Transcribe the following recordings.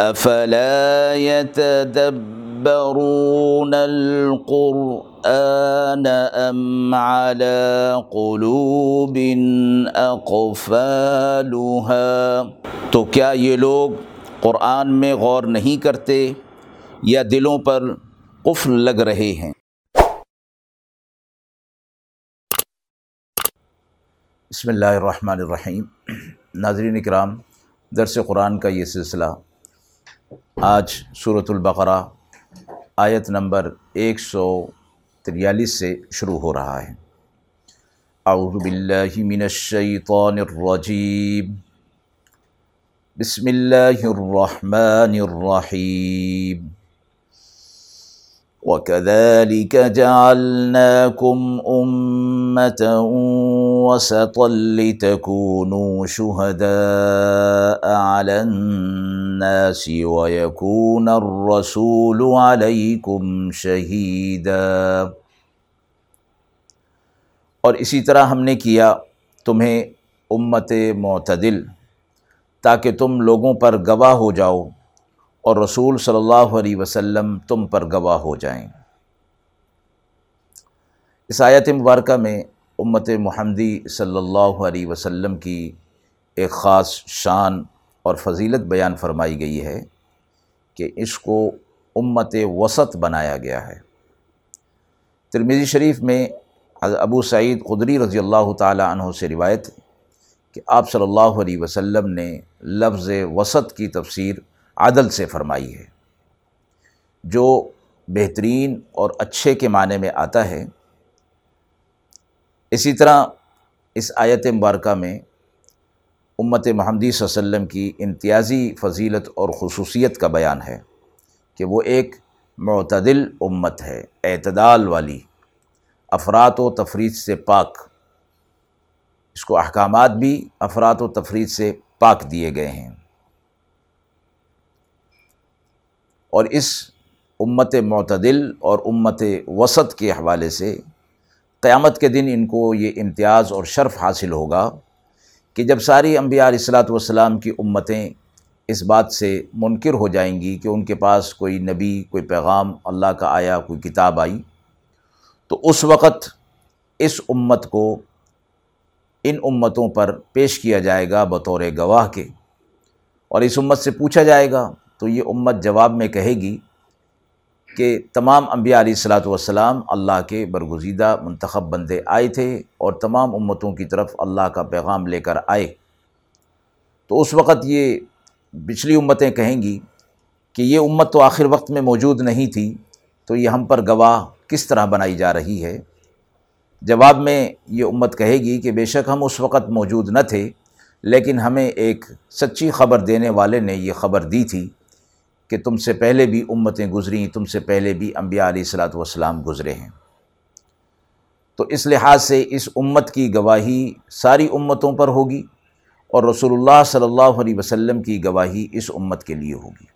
افلا يتدبرون القرآن ام على قلوب اقفالها تو کیا یہ لوگ قرآن میں غور نہیں کرتے یا دلوں پر قفل لگ رہے ہیں؟ بسم اللہ الرحمن الرحیم۔ ناظرین اکرام، درس قرآن کا یہ سلسلہ آج صورت البقرہ آیت نمبر ایک سو تریالیس سے شروع ہو رہا ہے۔ اعوذ باللہ من الشیطان الرجیم۔ بسم اللہ الرحمن الرحیم۔ وَكَذَلِكَ جَعَلْنَاكُمْ أُمَّةً وَسَطًا لِتَكُونُوا شُهَدَاءَ عَلَى النَّاسِ وَيَكُونَ الرَّسُولُ عَلَيْكُمْ شَهِيدًا۔ اور اسی طرح ہم نے کیا تمہیں امت معتدل، تاکہ تم لوگوں پر گواہ ہو جاؤ اور رسول صلی اللہ علیہ وسلم تم پر گواہ ہو جائیں۔ اس آیت مبارکہ میں امت محمدی صلی اللہ علیہ وسلم کی ایک خاص شان اور فضیلت بیان فرمائی گئی ہے کہ اس کو امت وسط بنایا گیا ہے۔ ترمیزی شریف میں ابو سعید قدری رضی اللہ تعالی عنہ سے روایت کہ آپ صلی اللہ علیہ وسلم نے لفظ وسط کی تفسیر عدل سے فرمائی ہے۔ جو بہترین اور اچھے کے معنی میں آتا ہے اسی طرح اس آیت مبارکہ میں امت محمدی صلی اللہ علیہ وسلم کی امتیازی فضیلت اور خصوصیت کا بیان ہے کہ وہ ایک معتدل امت ہے، اعتدال والی، افراد و تفریح سے پاک۔ اس کو احکامات بھی افراد و تفریح سے پاک دیے گئے ہیں۔ اور اس امت معتدل اور امت وسط کے حوالے سے قیامت کے دن ان کو یہ امتیاز اور شرف حاصل ہوگا کہ جب ساری انبیاء علیہ السلاۃ والسلام کی امتیں اس بات سے منکر ہو جائیں گی کہ ان کے پاس کوئی نبی، کوئی پیغام، اللہ کا آیا، کوئی کتاب آئی، تو اس وقت اس امت کو ان امتوں پر پیش کیا جائے گا بطور گواہ کے۔ اور اس امت سے پوچھا جائے گا تو یہ امت جواب میں کہے گی کہ تمام انبیاء علیہ السلاۃ والسلام اللہ کے برگزیدہ منتخب بندے آئے تھے اور تمام امتوں کی طرف اللہ کا پیغام لے کر آئے۔ تو اس وقت یہ پچھلی امتیں کہیں گی کہ یہ امت تو آخر وقت میں موجود نہیں تھی، تو یہ ہم پر گواہ کس طرح بنائی جا رہی ہے؟ جواب میں یہ امت کہے گی کہ بے شک ہم اس وقت موجود نہ تھے، لیکن ہمیں ایک سچی خبر دینے والے نے یہ خبر دی تھی۔ کہ تم سے پہلے بھی امتیں گزریں، تم سے پہلے بھی انبیاء علیہ السلاۃ والسلام گزرے ہیں۔ تو اس لحاظ سے اس امت کی گواہی ساری امتوں پر ہوگی اور رسول اللہ صلی اللہ علیہ وسلم کی گواہی اس امت کے لیے ہوگی۔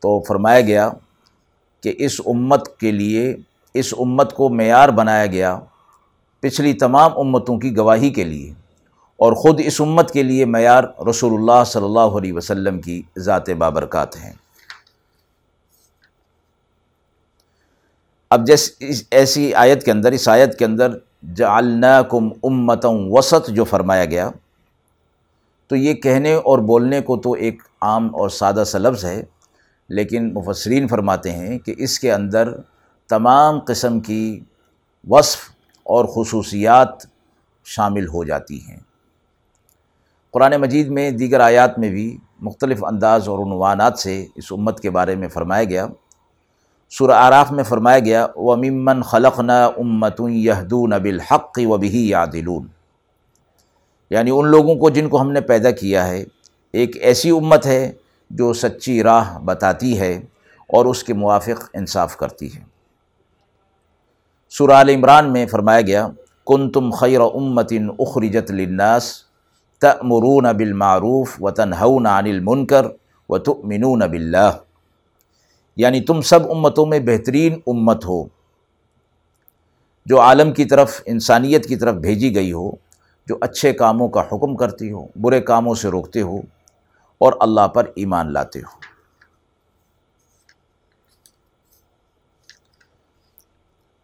تو فرمایا گیا کہ اس امت کے لیے، اس امت کو معیار بنایا گیا پچھلی تمام امتوں کی گواہی کے لیے۔ اور خود اس امت کے لیے معیار رسول اللہ صلی اللہ علیہ وسلم کی ذات بابرکات ہیں۔ اب جیس ایسی آیت کے اندر، اس آیت کے اندر جعلناکم امتوں وسط جو فرمایا گیا، تو یہ کہنے اور بولنے کو تو ایک عام اور سادہ سا لفظ ہے، لیکن مفسرین فرماتے ہیں کہ اس کے اندر تمام قسم کی وصف اور خصوصیات شامل ہو جاتی ہیں۔ قرآن مجید میں دیگر آیات میں بھی مختلف انداز اور عنوانات سے اس امت کے بارے میں فرمایا گیا۔ سورہ آراف میں فرمایا گیا و ممن خلق نہ امت یہدون بالحق و بھی یادلون یعنی ان لوگوں کو جن کو ہم نے پیدا کیا ہے، ایک ایسی امت ہے جو سچی راہ بتاتی ہے اور اس کے موافق انصاف کرتی ہے۔ سورہ عمران میں فرمایا گیا کن تم خیر امتن اخرجت للناس تأمرون بالمعروف و تنہون عن المنکر و تؤمنون باللہ۔ یعنی تم سب امتوں میں بہترین امت ہو، جو عالم کی طرف، انسانیت کی طرف بھیجی گئی ہو، جو اچھے کاموں کا حکم کرتی ہو، برے کاموں سے روکتے ہو، اور اللہ پر ایمان لاتے ہو۔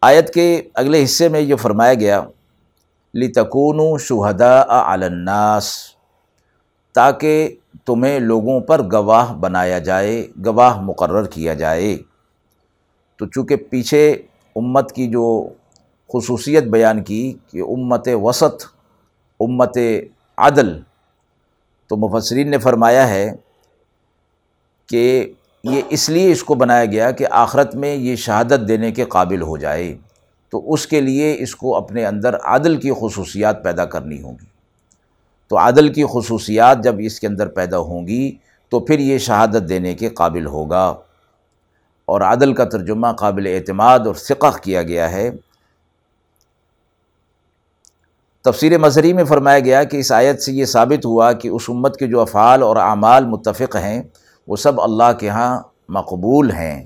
آیت کے اگلے حصے میں یہ فرمایا گیا لتکون شہدا الناس تاکہ تمہیں لوگوں پر گواہ بنایا جائے، گواہ مقرر کیا جائے۔ تو چونکہ پیچھے امت کی جو خصوصیت بیان کی کہ امت وسط، امت عدل، تو مفسرین نے فرمایا ہے کہ یہ اس لیے اس کو بنایا گیا کہ آخرت میں یہ شہادت دینے کے قابل ہو جائے۔ تو اس کے لیے اس کو اپنے اندر عدل کی خصوصیات پیدا کرنی ہوں گی۔ تو عدل کی خصوصیات جب اس کے اندر پیدا ہوں گی تو پھر یہ شہادت دینے کے قابل ہوگا۔ اور عدل کا ترجمہ قابل اعتماد اور فقہ کیا گیا ہے۔ تفسیر مظہری میں فرمایا گیا کہ اس آیت سے یہ ثابت ہوا کہ اس امت کے جو افعال اور اعمال متفق ہیں، وہ سب اللہ کے ہاں مقبول ہیں۔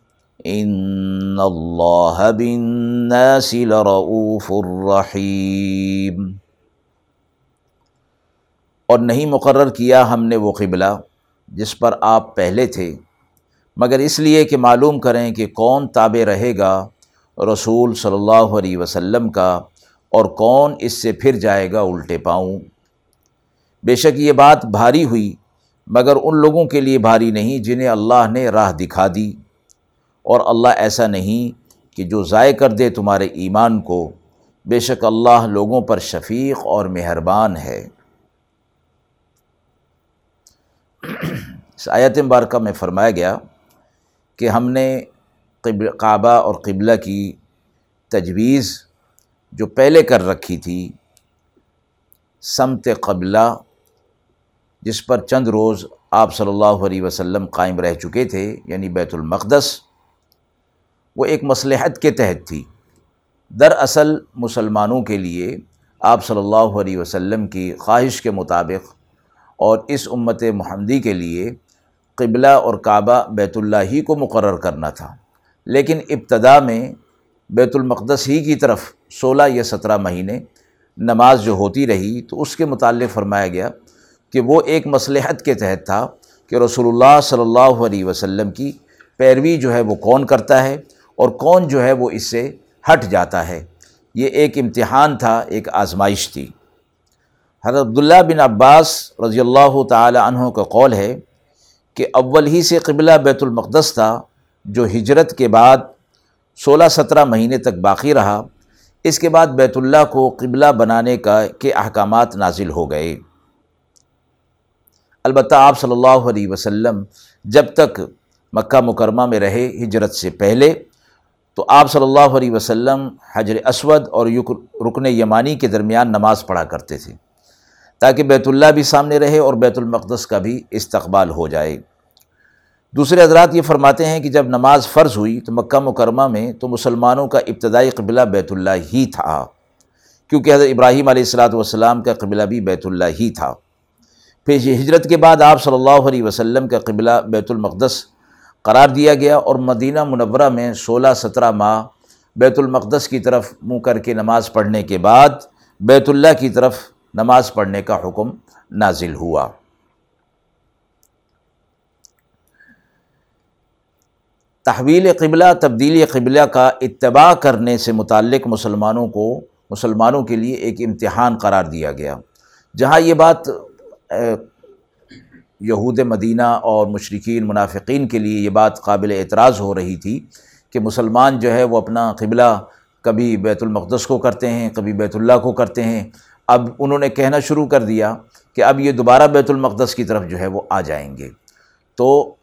ان اللہ بالناس لرؤوف الرحیم اور نہیں مقرر کیا ہم نے وہ قبلہ جس پر آپ پہلے تھے، مگر اس لیے کہ معلوم کریں کہ کون تابع رہے گا رسول صلی اللہ علیہ وسلم کا اور کون اس سے پھر جائے گا الٹے پاؤں۔ بے شک یہ بات بھاری ہوئی، مگر ان لوگوں کے لیے بھاری نہیں جنہیں اللہ نے راہ دکھا دی۔ اور اللہ ایسا نہیں کہ جو ضائع کر دے تمہارے ایمان کو، بے شک اللہ لوگوں پر شفیق اور مہربان ہے۔ اس آیت مبارکہ میں فرمایا گیا کہ ہم نے کعبہ اور قبلہ کی تجویز جو پہلے کر رکھی تھی، سمت قبلہ، جس پر چند روز آپ صلی اللہ علیہ وسلم قائم رہ چکے تھے یعنی بیت المقدس وہ ایک مصلحت کے تحت تھی۔ دراصل مسلمانوں کے لیے آپ صلی اللہ علیہ وسلم کی خواہش کے مطابق اور اس امت محمدی کے لیے قبلہ اور کعبہ بیت اللہ ہی کو مقرر کرنا تھا۔ لیکن ابتدا میں بیت المقدس ہی کی طرف سولہ یا سترہ مہینے نماز جو ہوتی رہی تو اس کے متعلق فرمایا گیا کہ وہ ایک مصلحت کے تحت تھا کہ رسول اللہ صلی اللہ علیہ وسلم کی پیروی جو ہے وہ کون کرتا ہے اور کون جو ہے وہ اس سے ہٹ جاتا ہے۔ یہ ایک امتحان تھا، ایک آزمائش تھی۔ حضرت عبداللہ بن عباس رضی اللہ تعالی عنہ کا قول ہے کہ اول ہی سے قبلہ بیت المقدس تھا، جو ہجرت کے بعد سولہ سترہ مہینے تک باقی رہا، اس کے بعد بیت اللہ کو قبلہ بنانے کا، کے احکامات نازل ہو گئے۔ البتہ آپ صلی اللہ علیہ وسلم جب تک مکہ مکرمہ میں رہے، ہجرت سے پہلے تو آپ صلی اللہ علیہ وسلم حجر اسود اور رکن یمانی کے درمیان نماز پڑھا کرتے تھے تاکہ بیت اللہ بھی سامنے رہے اور بیت المقدس کا بھی استقبال ہو جائے۔ دوسرے حضرات یہ فرماتے ہیں کہ جب نماز فرض ہوئی تو مکہ مکرمہ میں تو مسلمانوں کا ابتدائی قبلہ بیت اللہ ہی تھا، کیونکہ حضرت ابراہیم علیہ السلاۃ والسلام کا قبلہ بھی بیت اللہ ہی تھا۔ پھر ہجرت کے بعد آپ صلی اللہ علیہ وسلم کا قبلہ بیت المقدس قرار دیا گیا اور مدینہ منورہ میں سولہ سترہ ماہ بیت المقدس کی طرف منہ کر کے نماز پڑھنے کے بعد بیت اللہ کی طرف نماز پڑھنے کا حکم نازل ہوا۔ تحویل قبلہ، تبدیلی قبلہ کا اتباع کرنے سے متعلق مسلمانوں کو، مسلمانوں کے لیے ایک امتحان قرار دیا گیا۔ جہاں یہ بات یہود مدینہ اور مشرقین منافقین کے لیے یہ بات قابل اعتراض ہو رہی تھی کہ مسلمان جو ہے وہ اپنا قبلہ کبھی بیت المقدس کو کرتے ہیں، کبھی بیت اللہ کو کرتے ہیں۔ اب انہوں نے کہنا شروع کر دیا کہ اب یہ دوبارہ بیت المقدس کی طرف جو ہے وہ آ جائیں گے۔ تو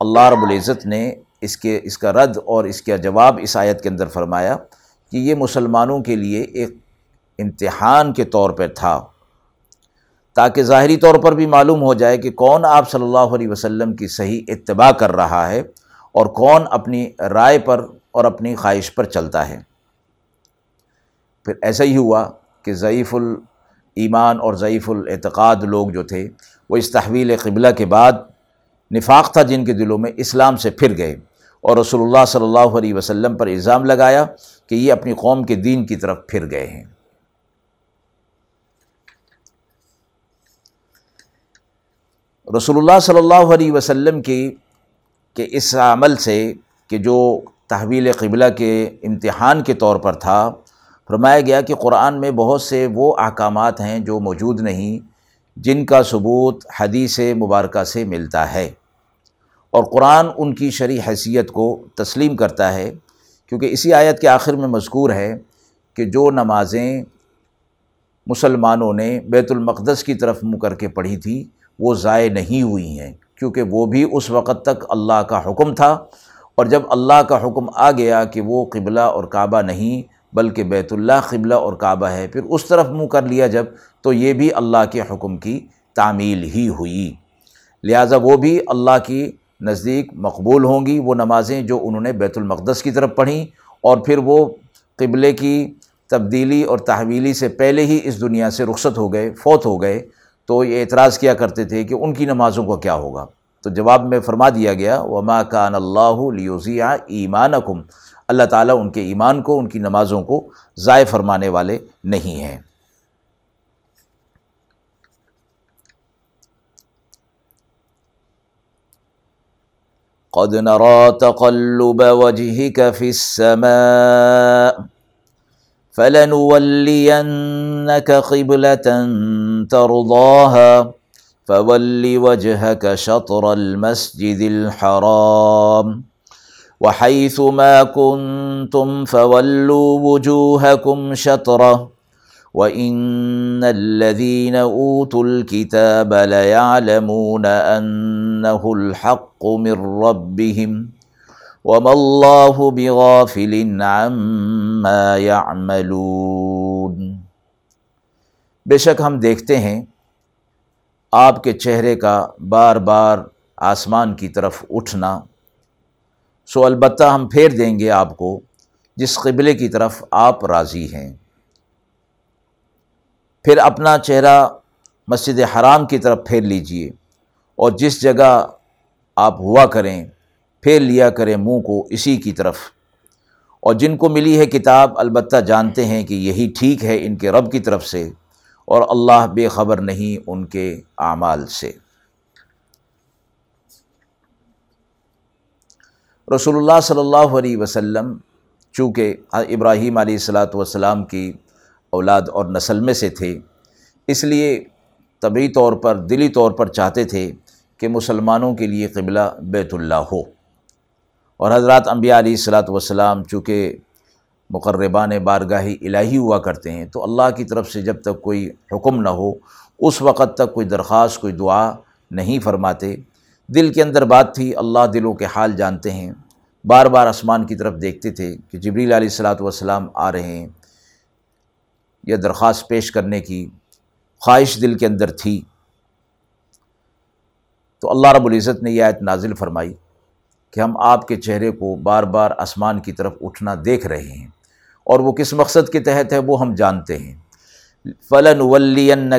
اللہ رب العزت نے اس کے، اس کا رد اور اس کا جواب اس آیت کے اندر فرمایا کہ یہ مسلمانوں کے لیے ایک امتحان کے طور پر تھا۔ تاکہ ظاہری طور پر بھی معلوم ہو جائے کہ کون آپ صلی اللہ علیہ وسلم کی صحیح اتباع کر رہا ہے اور کون اپنی رائے پر اور اپنی خواہش پر چلتا ہے۔ پھر ایسا ہی ہوا کہ ضعیف الایمان اور ضعیف الاعتقاد لوگ جو تھے، وہ اس تحویل قبلہ کے بعد نفاق تھا جن کے دلوں میں اسلام سے پھر گئے اور رسول اللہ صلی اللہ علیہ وسلم پر الزام لگایا کہ یہ اپنی قوم کے دین کی طرف پھر گئے ہیں۔ رسول اللہ صلی اللہ علیہ وسلم کی کہ اس عمل سے کہ جو تحویل قبلہ کے امتحان کے طور پر تھا، فرمایا گیا کہ قرآن میں بہت سے وہ احکامات ہیں جو موجود نہیں، جن کا ثبوت حدیث مبارکہ سے ملتا ہے۔ اور قرآن ان کی شرع حیثیت کو تسلیم کرتا ہے، کیونکہ اسی آیت کے آخر میں مذکور ہے کہ جو نمازیں مسلمانوں نے بیت المقدس کی طرف منہ کر کے پڑھی تھی وہ ضائع نہیں ہوئی ہیں، کیونکہ وہ بھی اس وقت تک اللہ کا حکم تھا۔ اور جب اللہ کا حکم آ گیا کہ وہ قبلہ اور کعبہ نہیں، بلکہ بیت اللہ قبلہ اور کعبہ ہے، پھر اس طرف منہ کر لیا جب، تو یہ بھی اللہ کے حکم کی تعمیل ہی ہوئی۔ لہٰذا وہ بھی اللہ کی نزدیک مقبول ہوں گی۔ وہ نمازیں جو انہوں نے بیت المقدس کی طرف پڑھیں اور پھر وہ قبلے کی تبدیلی اور تحویلی سے پہلے ہی اس دنیا سے رخصت ہو گئے، فوت ہو گئے۔ تو یہ اعتراض کیا کرتے تھے کہ ان کی نمازوں کو کیا ہوگا؟ تو جواب میں فرما دیا گیا، وما کان اللہ لیوزیہ ایمان اللہ تعالیٰ ان کے ایمان کو، ان کی نمازوں کو ضائع فرمانے والے نہیں ہیں۔ قد نرى تقلب وجهك في السماء فلنولينك قبلة ترضاها فول وجهك شطر المسجد الحرام وحيث ما كنتم فولوا وجوهكم شطره وَإِنَّ الَّذِينَ أُوتُوا الْكِتَابَ لَيَعْلَمُونَ أَنَّهُ الْحَقُّ مِنْ رَبِّهِمْ وَمَا اللَّهُ بِغَافِلٍ عَمَّا يَعْمَلُونَ بے شک ہم دیکھتے ہیں آپ کے چہرے کا بار بار آسمان کی طرف اٹھنا، سو البتہ ہم پھیر دیں گے آپ کو جس قبلے کی طرف آپ راضی ہیں۔ پھر اپنا چہرہ مسجد حرام کی طرف پھیر لیجیے اور جس جگہ آپ ہوا کریں پھیر لیا کریں منہ کو اسی کی طرف۔ اور جن کو ملی ہے کتاب البتہ جانتے ہیں کہ یہی ٹھیک ہے ان کے رب کی طرف سے، اور اللہ بے خبر نہیں ان کے اعمال سے۔ رسول اللہ صلی اللہ علیہ وسلم، چونکہ ابراہیم علیہ السلاۃ والسلام کی اولاد اور نسل میں سے تھے، اس لیے طبعی طور پر، دلی طور پر چاہتے تھے کہ مسلمانوں کے لیے قبلہ بیت اللہ ہو۔ اور حضرات انبیاء علیہ السلاۃ والسلام چونکہ مقربان بارگاہی الہی ہوا کرتے ہیں، تو اللہ کی طرف سے جب تک کوئی حکم نہ ہو، اس وقت تک کوئی درخواست، کوئی دعا نہیں فرماتے۔ دل کے اندر بات تھی، اللہ دلوں کے حال جانتے ہیں۔ بار بار آسمان کی طرف دیکھتے تھے کہ جبریل علیہ السلاۃ والسلام آ رہے ہیں یا درخواست پیش کرنے کی خواہش دل کے اندر تھی۔ تو اللہ رب العزت نے یہ آیت نازل فرمائی۔ کہ ہم آپ کے چہرے کو بار بار آسمان کی طرف اٹھنا دیکھ رہے ہیں اور وہ کس مقصد کے تحت ہے وہ ہم جانتے ہیں۔ فلاً ولین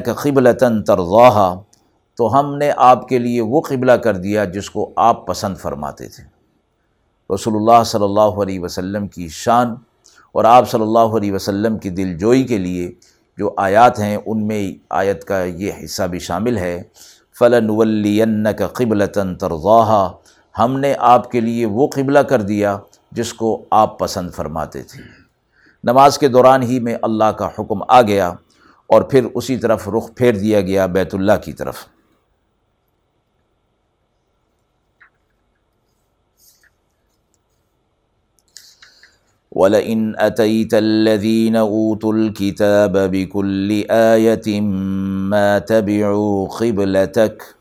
ہم نے آپ کے لیے وہ قبلہ کر دیا جس کو آپ پسند فرماتے تھے۔ ہم نے آپ کے لیے وہ قبلہ کر دیا جس کو آپ پسند فرماتے تھے نماز کے دوران ہی میں اللہ کا حکم آ گیا اور پھر اسی طرف رخ پھیر دیا گیا بیت اللہ کی طرف۔ وَلَئِنْ أَتَيْتَ الَّذِينَ أُوتُوا الْكِتَابَ بِكُلِّ آيَةٍ مَا تَبِعُوا قِبْلَتَكَ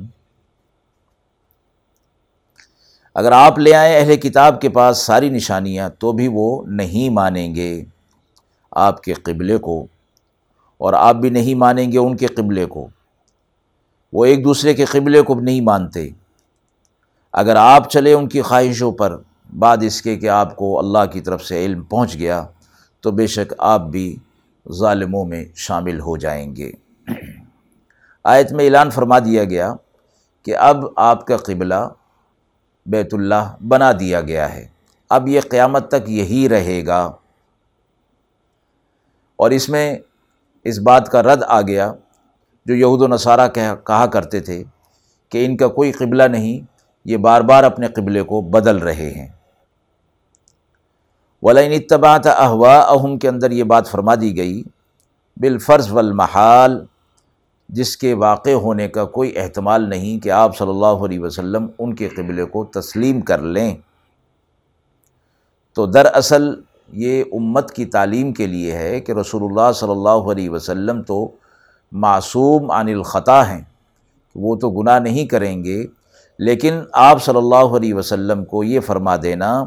اگر آپ لے آئیں اہل کتاب کے پاس ساری نشانیاں تو بھی وہ نہیں مانیں گے آپ کے قبلے کو، اور آپ بھی نہیں مانیں گے ان کے قبلے کو۔ وہ ایک دوسرے کے قبلے کو نہیں مانتے۔ اگر آپ چلے ان کی خواہشوں پر بعد اس کے کہ آپ کو اللہ کی طرف سے علم پہنچ گیا، تو بے شک آپ بھی ظالموں میں شامل ہو جائیں گے۔ آیت میں اعلان فرما دیا گیا کہ اب آپ کا قبلہ بیت اللہ بنا دیا گیا ہے۔ اب یہ قیامت تک یہی رہے گا۔ اور اس میں اس بات کا رد آ گیا جو یہود و نصارہ کہا کرتے تھے کہ ان کا کوئی قبلہ نہیں، یہ بار بار اپنے قبلے کو بدل رہے ہیں۔ ولین اتباعت احوا اہم کے اندر یہ بات فرما دی گئی، بالفرض والمحال جس کے واقع ہونے کا کوئی احتمال نہیں کہ آپ صلی اللہ علیہ وسلم ان کے قبلے کو تسلیم کر لیں۔ تو دراصل یہ امت کی تعلیم کے لیے ہے کہ رسول اللہ صلی اللہ علیہ وسلم تو معصوم عن الخطا ہیں، وہ تو گناہ نہیں کریں گے، لیکن آپ صلی اللہ علیہ وسلم کو یہ فرما دینا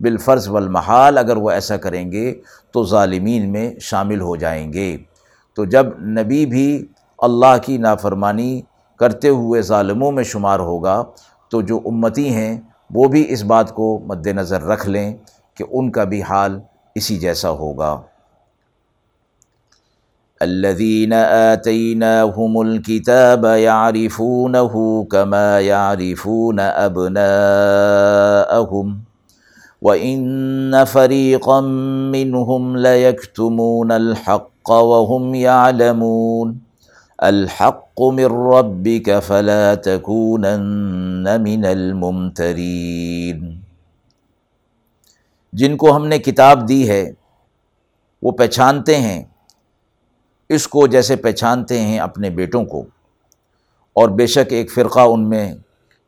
بالفرض والمحال اگر وہ ایسا کریں گے تو ظالمین میں شامل ہو جائیں گے۔ تو جب نبی بھی اللہ کی نافرمانی کرتے ہوئے ظالموں میں شمار ہوگا تو جو امتی ہیں وہ بھی اس بات کو مد نظر رکھ لیں کہ ان کا بھی حال اسی جیسا ہوگا۔ الذين آتيناهم الكتاب يعرفونه كما يعرفون أبناءهم وإن فريقا منهم ليكتمون الحق وهم يعلمون۔ الحق من ربك فلا تكونن من الممترين۔ جن کو ہم نے کتاب دی ہے، وہ پہچانتے ہیں۔ اس کو جیسے پہچانتے ہیں اپنے بیٹوں کو۔ اور بے شک ایک فرقہ ان میں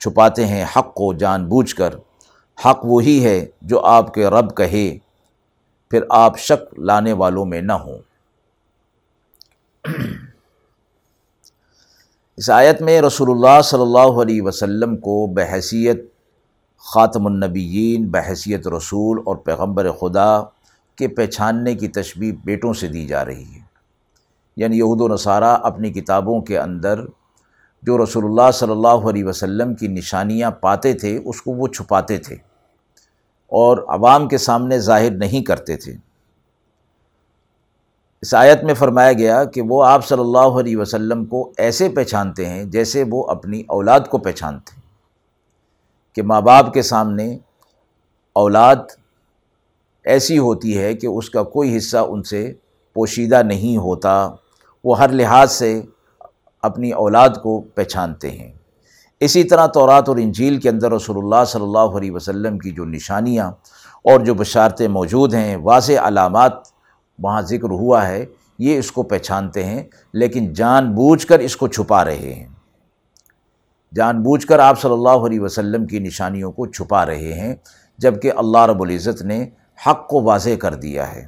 چھپاتے ہیں حق کو جان بوجھ کر۔ حق وہی ہے جو آپ کے رب کہے۔ پھر آپ شک لانے والوں میں نہ ہوں۔ اس آیت میں رسول اللہ صلی اللہ علیہ وسلم کو بحیثیت خاتم النبیین بحیثیت رسول اور پیغمبر خدا کے پہچاننے کی تشبیح بیٹوں سے دی جا رہی ہے۔ یعنی یہود و نصارہ اپنی کتابوں کے اندر جو رسول اللہ صلی اللہ علیہ وسلم کی نشانیاں پاتے تھے، اس کو وہ چھپاتے تھے اور عوام کے سامنے ظاہر نہیں کرتے تھے۔ اس آیت میں فرمایا گیا کہ وہ آپ صلی اللہ علیہ وسلم کو ایسے پہچانتے ہیں جیسے وہ اپنی اولاد کو پہچانتے ہیں کہ ماں باپ کے سامنے اولاد ایسی ہوتی ہے کہ اس کا کوئی حصہ ان سے پوشیدہ نہیں ہوتا، وہ ہر لحاظ سے اپنی اولاد کو پہچانتے ہیں۔ اسی طرح تورات اور انجیل کے اندر رسول اللہ صلی اللہ علیہ وسلم کی جو نشانیاں اور جو بشارتیں موجود ہیں، واضح علامات وہاں ذکر ہوا ہے، یہ اس کو پہچانتے ہیں، لیکن جان بوجھ کر اس کو چھپا رہے ہیں۔ جان بوجھ کر آپ صلی اللہ علیہ وسلم کی نشانیوں کو چھپا رہے ہیں جبکہ اللہ رب العزت نے حق کو واضح کر دیا ہے۔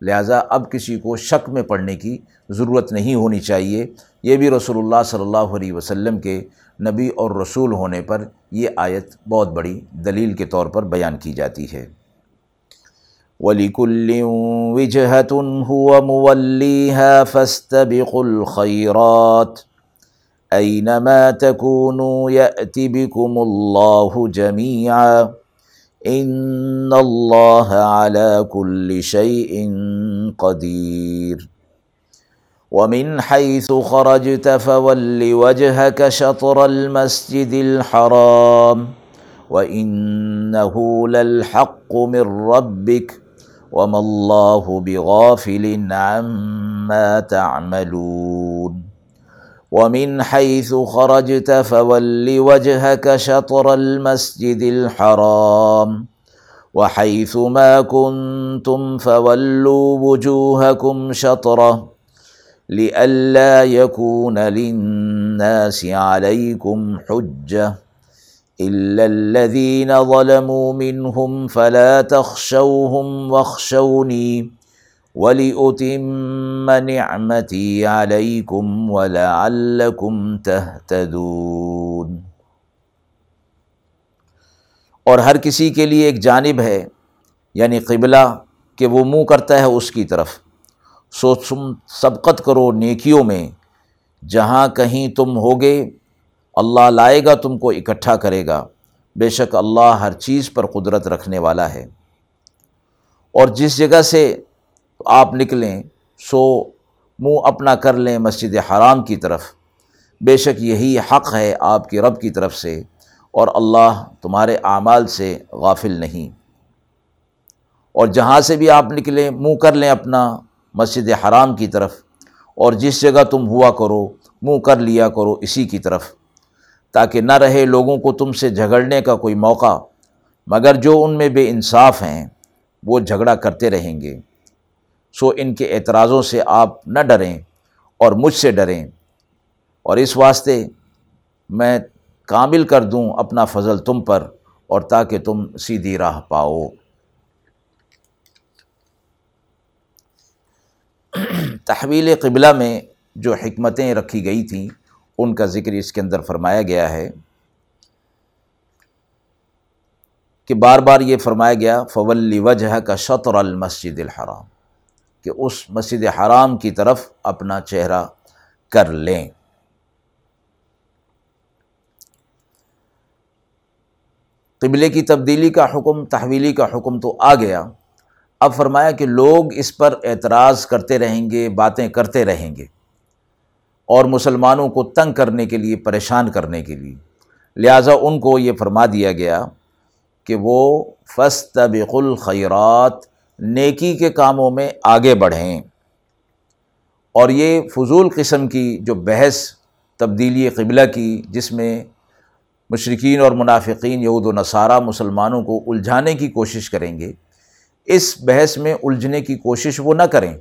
لہٰذا اب کسی کو شک میں پڑھنے کی ضرورت نہیں ہونی چاہیے۔ یہ بھی رسول اللہ صلی اللہ علیہ وسلم کے نبی اور رسول ہونے پر یہ آیت بہت بڑی دلیل کے طور پر بیان کی جاتی ہے۔ وَلِكُلٍّ وِجْهَةٌ هُوَ مُوَلِّيهَا فَاسْتَبِقُوا الْخَيْرَاتِ. أَيْنَمَا تَكُونُوا يَأْتِ بِكُمُ اللَّهُ جَمِيعًا. ان اللہ على كل شيء قدير. ومن حيث خرجت فول وجهك شطر المسجد الحرام. وإنه للحق من ربك. وما الله بغافل عما تعملون ومن حيث خرجت فول وجهك شطر المسجد الحرام وحيث ما كنتم فولوا وجوهكم شطره لئلا يكون للناس عليكم حجه إلا الذين ظلموا منهم فلا تخشوهم واخشوني ولأتم نعمتي عليكم ولعلكم تهتدون۔ اور ہر کسی کے لیے ایک جانب ہے یعنی قبلہ، کہ وہ منہ کرتا ہے اس کی طرف۔ سو تم سبقت کرو نیکیوں میں، جہاں کہیں تم ہوگے اللہ لائے گا، تم کو اکٹھا کرے گا۔ بے شک اللہ ہر چیز پر قدرت رکھنے والا ہے۔ اور جس جگہ سے آپ نکلیں، سو منہ اپنا کر لیں مسجد حرام کی طرف۔ بے شک یہی حق ہے آپ کی رب کی طرف سے۔ اور اللہ تمہارے اعمال سے غافل نہیں۔ اور جہاں سے بھی آپ نکلیں، منہ کر لیں اپنا مسجد حرام کی طرف۔ اور جس جگہ تم ہوا کرو، منہ کر لیا کرو اسی کی طرف۔ تاکہ نہ رہے لوگوں کو تم سے جھگڑنے کا کوئی موقع۔ مگر جو ان میں بے انصاف ہیں، وہ جھگڑا کرتے رہیں گے۔ سو ان کے اعتراضوں سے آپ نہ ڈریں اور مجھ سے ڈریں۔ اور اس واسطے میں کامل کر دوں اپنا فضل تم پر اور تاکہ تم سیدھی راہ پاؤ۔ تحویل قبلہ میں جو حکمتیں رکھی گئی تھیں ان کا ذکر اس کے اندر فرمایا گیا ہے کہ بار بار یہ فرمایا گیا، فول وجہ کا شطر المسجد الحرام، کہ اس مسجد حرام کی طرف اپنا چہرہ کر لیں۔ قبلے کی تبدیلی کا حکم، تحویلی کا حکم تو آ گیا۔ اب فرمایا کہ لوگ اس پر اعتراض کرتے رہیں گے، باتیں کرتے رہیں گے۔ اور مسلمانوں کو تنگ کرنے کے لیے، پریشان کرنے کے لیے۔ لہٰذا ان کو یہ فرما دیا گیا کہ وہ فستبق الخیرات، نیکی کے کاموں میں آگے بڑھیں۔ اور یہ فضول قسم کی جو بحث، تبدیلی قبلہ کی، جس میں مشرقین اور منافقین، یہود و نصارہ مسلمانوں کو الجھانے کی کوشش کریں گے، اس بحث میں الجھنے کی کوشش وہ نہ کریں،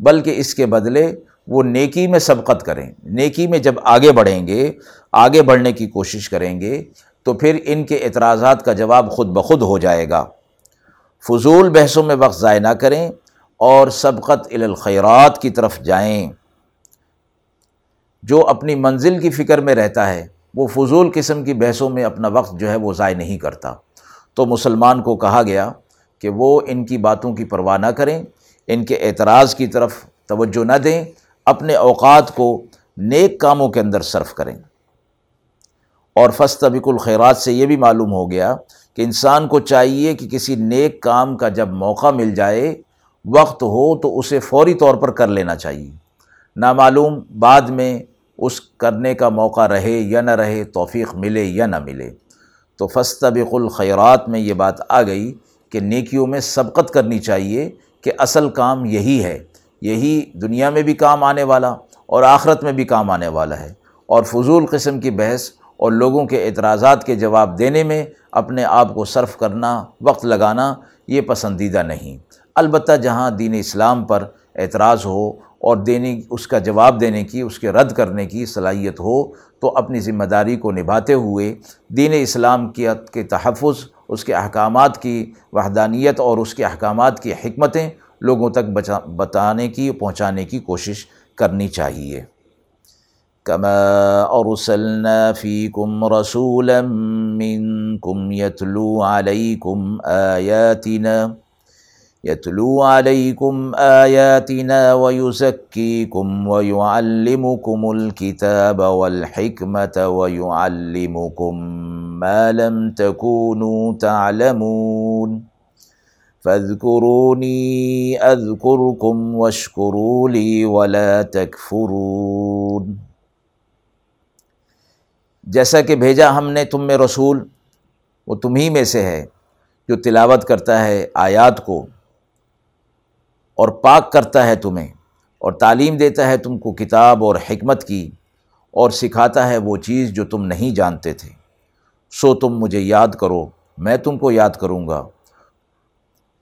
بلکہ اس کے بدلے وہ نیکی میں سبقت کریں۔ نیکی میں جب آگے بڑھیں گے، آگے بڑھنے کی کوشش کریں گے، تو پھر ان کے اعتراضات کا جواب خود بخود ہو جائے گا۔ فضول بحثوں میں وقت ضائع نہ کریں اور سبقت الخیرات کی طرف جائیں۔ جو اپنی منزل کی فکر میں رہتا ہے، وہ فضول قسم کی بحثوں میں اپنا وقت جو ہے وہ ضائع نہیں کرتا۔ تو مسلمان کو کہا گیا کہ وہ ان کی باتوں کی پرواہ نہ کریں، ان کے اعتراض کی طرف توجہ نہ دیں۔ اپنے اوقات کو نیک کاموں کے اندر صرف کریں۔ اور فستبق الخیرات سے یہ بھی معلوم ہو گیا کہ انسان کو چاہیے کہ کسی نیک کام کا جب موقع مل جائے، وقت ہو تو اسے فوری طور پر کر لینا چاہیے۔ نامعلوم بعد میں اس کرنے کا موقع رہے یا نہ رہے، توفیق ملے یا نہ ملے۔ تو فستبق الخیرات میں یہ بات آ گئی کہ نیکیوں میں سبقت کرنی چاہیے کہ اصل کام یہی ہے۔ یہی دنیا میں بھی کام آنے والا اور آخرت میں بھی کام آنے والا ہے۔ اور فضول قسم کی بحث اور لوگوں کے اعتراضات کے جواب دینے میں اپنے آپ کو صرف کرنا، وقت لگانا، یہ پسندیدہ نہیں۔ البتہ جہاں دین اسلام پر اعتراض ہو اور دینے اس کا جواب دینے کی، اس کے رد کرنے کی صلاحیت ہو، تو اپنی ذمہ داری کو نبھاتے ہوئے دین اسلام کی، کے تحفظ، اس کے احکامات کی وحدانیت اور اس کے احکامات کی حکمتیں لوگوں تک بچا بتانے کی، پہنچانے کی کوشش کرنی چاہیے۔ کما ارسلنا فیکم رسولا منکم یتلو علیکم آیاتنا یتلو علیکم آیاتنا ویزکیکم ویعلمکم الكتاب والحکمت ویعلمکم ما لم تکونوا تعلمون۔ فَاذْكُرُونِي أَذْكُرْكُمْ وَاشْكُرُوا لِي وَلَا تَكْفُرُونَ۔ جیسا کہ بھیجا ہم نے تم میں رسول، وہ تمہیں میں سے ہے جو تلاوت کرتا ہے آیات کو، اور پاک کرتا ہے تمہیں، اور تعلیم دیتا ہے تم کو کتاب اور حکمت کی، اور سکھاتا ہے وہ چیز جو تم نہیں جانتے تھے۔ سو تم مجھے یاد کرو، میں تم کو یاد کروں گا۔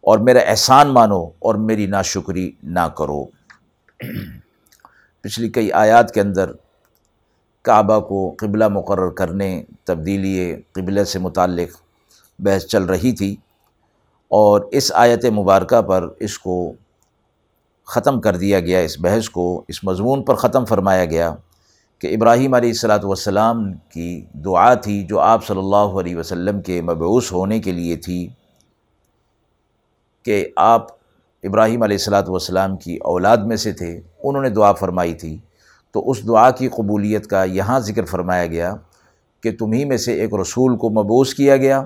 اور میرا احسان مانو اور میری ناشکری نہ کرو۔ پچھلی کئی آیات کے اندر کعبہ کو قبلہ مقرر کرنے، تبدیلی قبلہ سے متعلق بحث چل رہی تھی اور اس آیت مبارکہ پر اس کو ختم کر دیا گیا، اس بحث کو، اس مضمون پر ختم فرمایا گیا کہ ابراہیم علیہ السلاۃ والسلام کی دعا تھی جو آپ صلی اللہ علیہ وسلم کے مبعوث ہونے کے لیے تھی۔ کہ آپ ابراہیم علیہ السلاۃ والسلام کی اولاد میں سے تھے، انہوں نے دعا فرمائی تھی۔ تو اس دعا کی قبولیت کا یہاں ذکر فرمایا گیا کہ تمہیں میں سے ایک رسول کو مبوس کیا گیا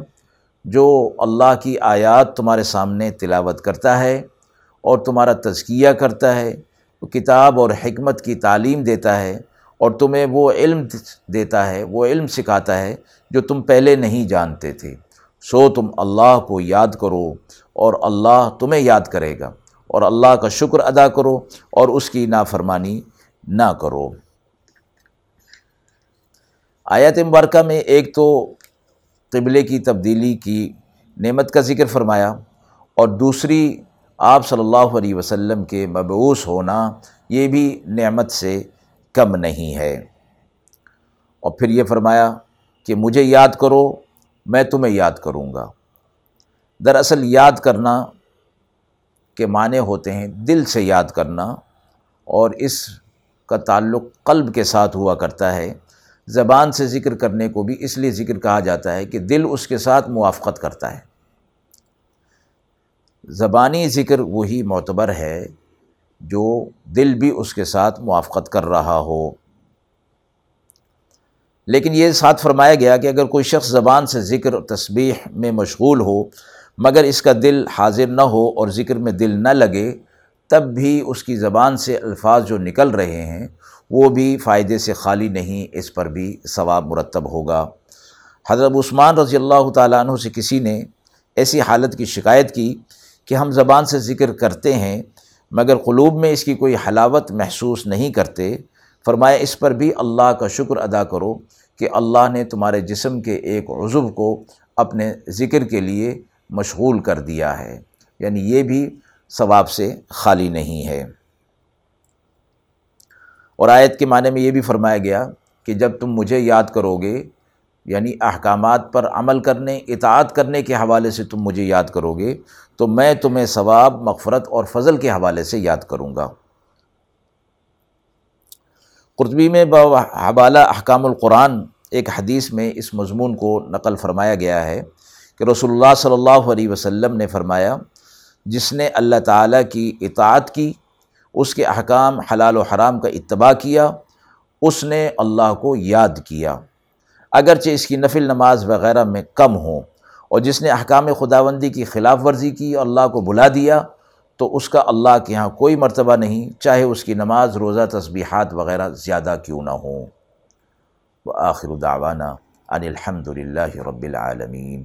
جو اللہ کی آیات تمہارے سامنے تلاوت کرتا ہے اور تمہارا تزکیہ کرتا ہے، کتاب اور حکمت کی تعلیم دیتا ہے اور تمہیں وہ علم دیتا ہے، وہ علم سکھاتا ہے جو تم پہلے نہیں جانتے تھے۔ سو تم اللہ کو یاد کرو۔ اور اللہ تمہیں یاد کرے گا اور اللہ کا شکر ادا کرو اور اس کی نافرمانی نہ کرو۔ آیت مبارکہ میں ایک تو قبلے کی تبدیلی کی نعمت کا ذکر فرمایا اور دوسری آپ صلی اللہ علیہ وسلم کے مبعوث ہونا یہ بھی نعمت سے کم نہیں ہے۔ اور پھر یہ فرمایا کہ مجھے یاد کرو، میں تمہیں یاد کروں گا۔ دراصل یاد کرنا کے معنی ہوتے ہیں دل سے یاد کرنا اور اس کا تعلق قلب کے ساتھ ہوا کرتا ہے۔ زبان سے ذکر کرنے کو بھی اس لیے ذکر کہا جاتا ہے کہ دل اس کے ساتھ موافقت کرتا ہے۔ زبانی ذکر وہی معتبر ہے جو دل بھی اس کے ساتھ موافقت کر رہا ہو۔ لیکن یہ ساتھ فرمایا گیا کہ اگر کوئی شخص زبان سے ذکر و تسبیح میں مشغول ہو مگر اس کا دل حاضر نہ ہو اور ذکر میں دل نہ لگے، تب بھی اس کی زبان سے الفاظ جو نکل رہے ہیں، وہ بھی فائدے سے خالی نہیں، اس پر بھی ثواب مرتب ہوگا۔ حضرت عثمان رضی اللہ تعالیٰ عنہ سے کسی نے ایسی حالت کی شکایت کی کہ ہم زبان سے ذکر کرتے ہیں، مگر قلوب میں اس کی کوئی حلاوت محسوس نہیں کرتے۔ فرمایا، اس پر بھی اللہ کا شکر ادا کرو کہ اللہ نے تمہارے جسم کے ایک عضو کو اپنے ذکر کے لیے مشغول کر دیا ہے۔ یعنی یہ بھی ثواب سے خالی نہیں ہے۔ اور آیت کے معنی میں یہ بھی فرمایا گیا کہ جب تم مجھے یاد کرو گے یعنی احکامات پر عمل کرنے، اطاعت کرنے کے حوالے سے تم مجھے یاد کرو گے تو میں تمہیں ثواب، مغفرت اور فضل کے حوالے سے یاد کروں گا۔ قرطبی میں حوالہ احکام القرآن ایک حدیث میں اس مضمون کو نقل فرمایا گیا ہے۔ کہ رسول اللہ صلی اللہ علیہ وسلم نے فرمایا، جس نے اللہ تعالیٰ کی اطاعت کی، اس کے احکام حلال و حرام کا اتباع کیا، اس نے اللہ کو یاد کیا۔ اگرچہ اس کی نفل نماز وغیرہ میں کم ہوں، اور جس نے احکام خداوندی کی خلاف ورزی کی اور اللہ کو بلا دیا، تو اس کا اللہ کے یہاں کوئی مرتبہ نہیں، چاہے اس کی نماز، روزہ، تسبیحات وغیرہ زیادہ کیوں نہ ہوں۔ وہ آخر دعوانا ان الحمد للہ رب العالمین۔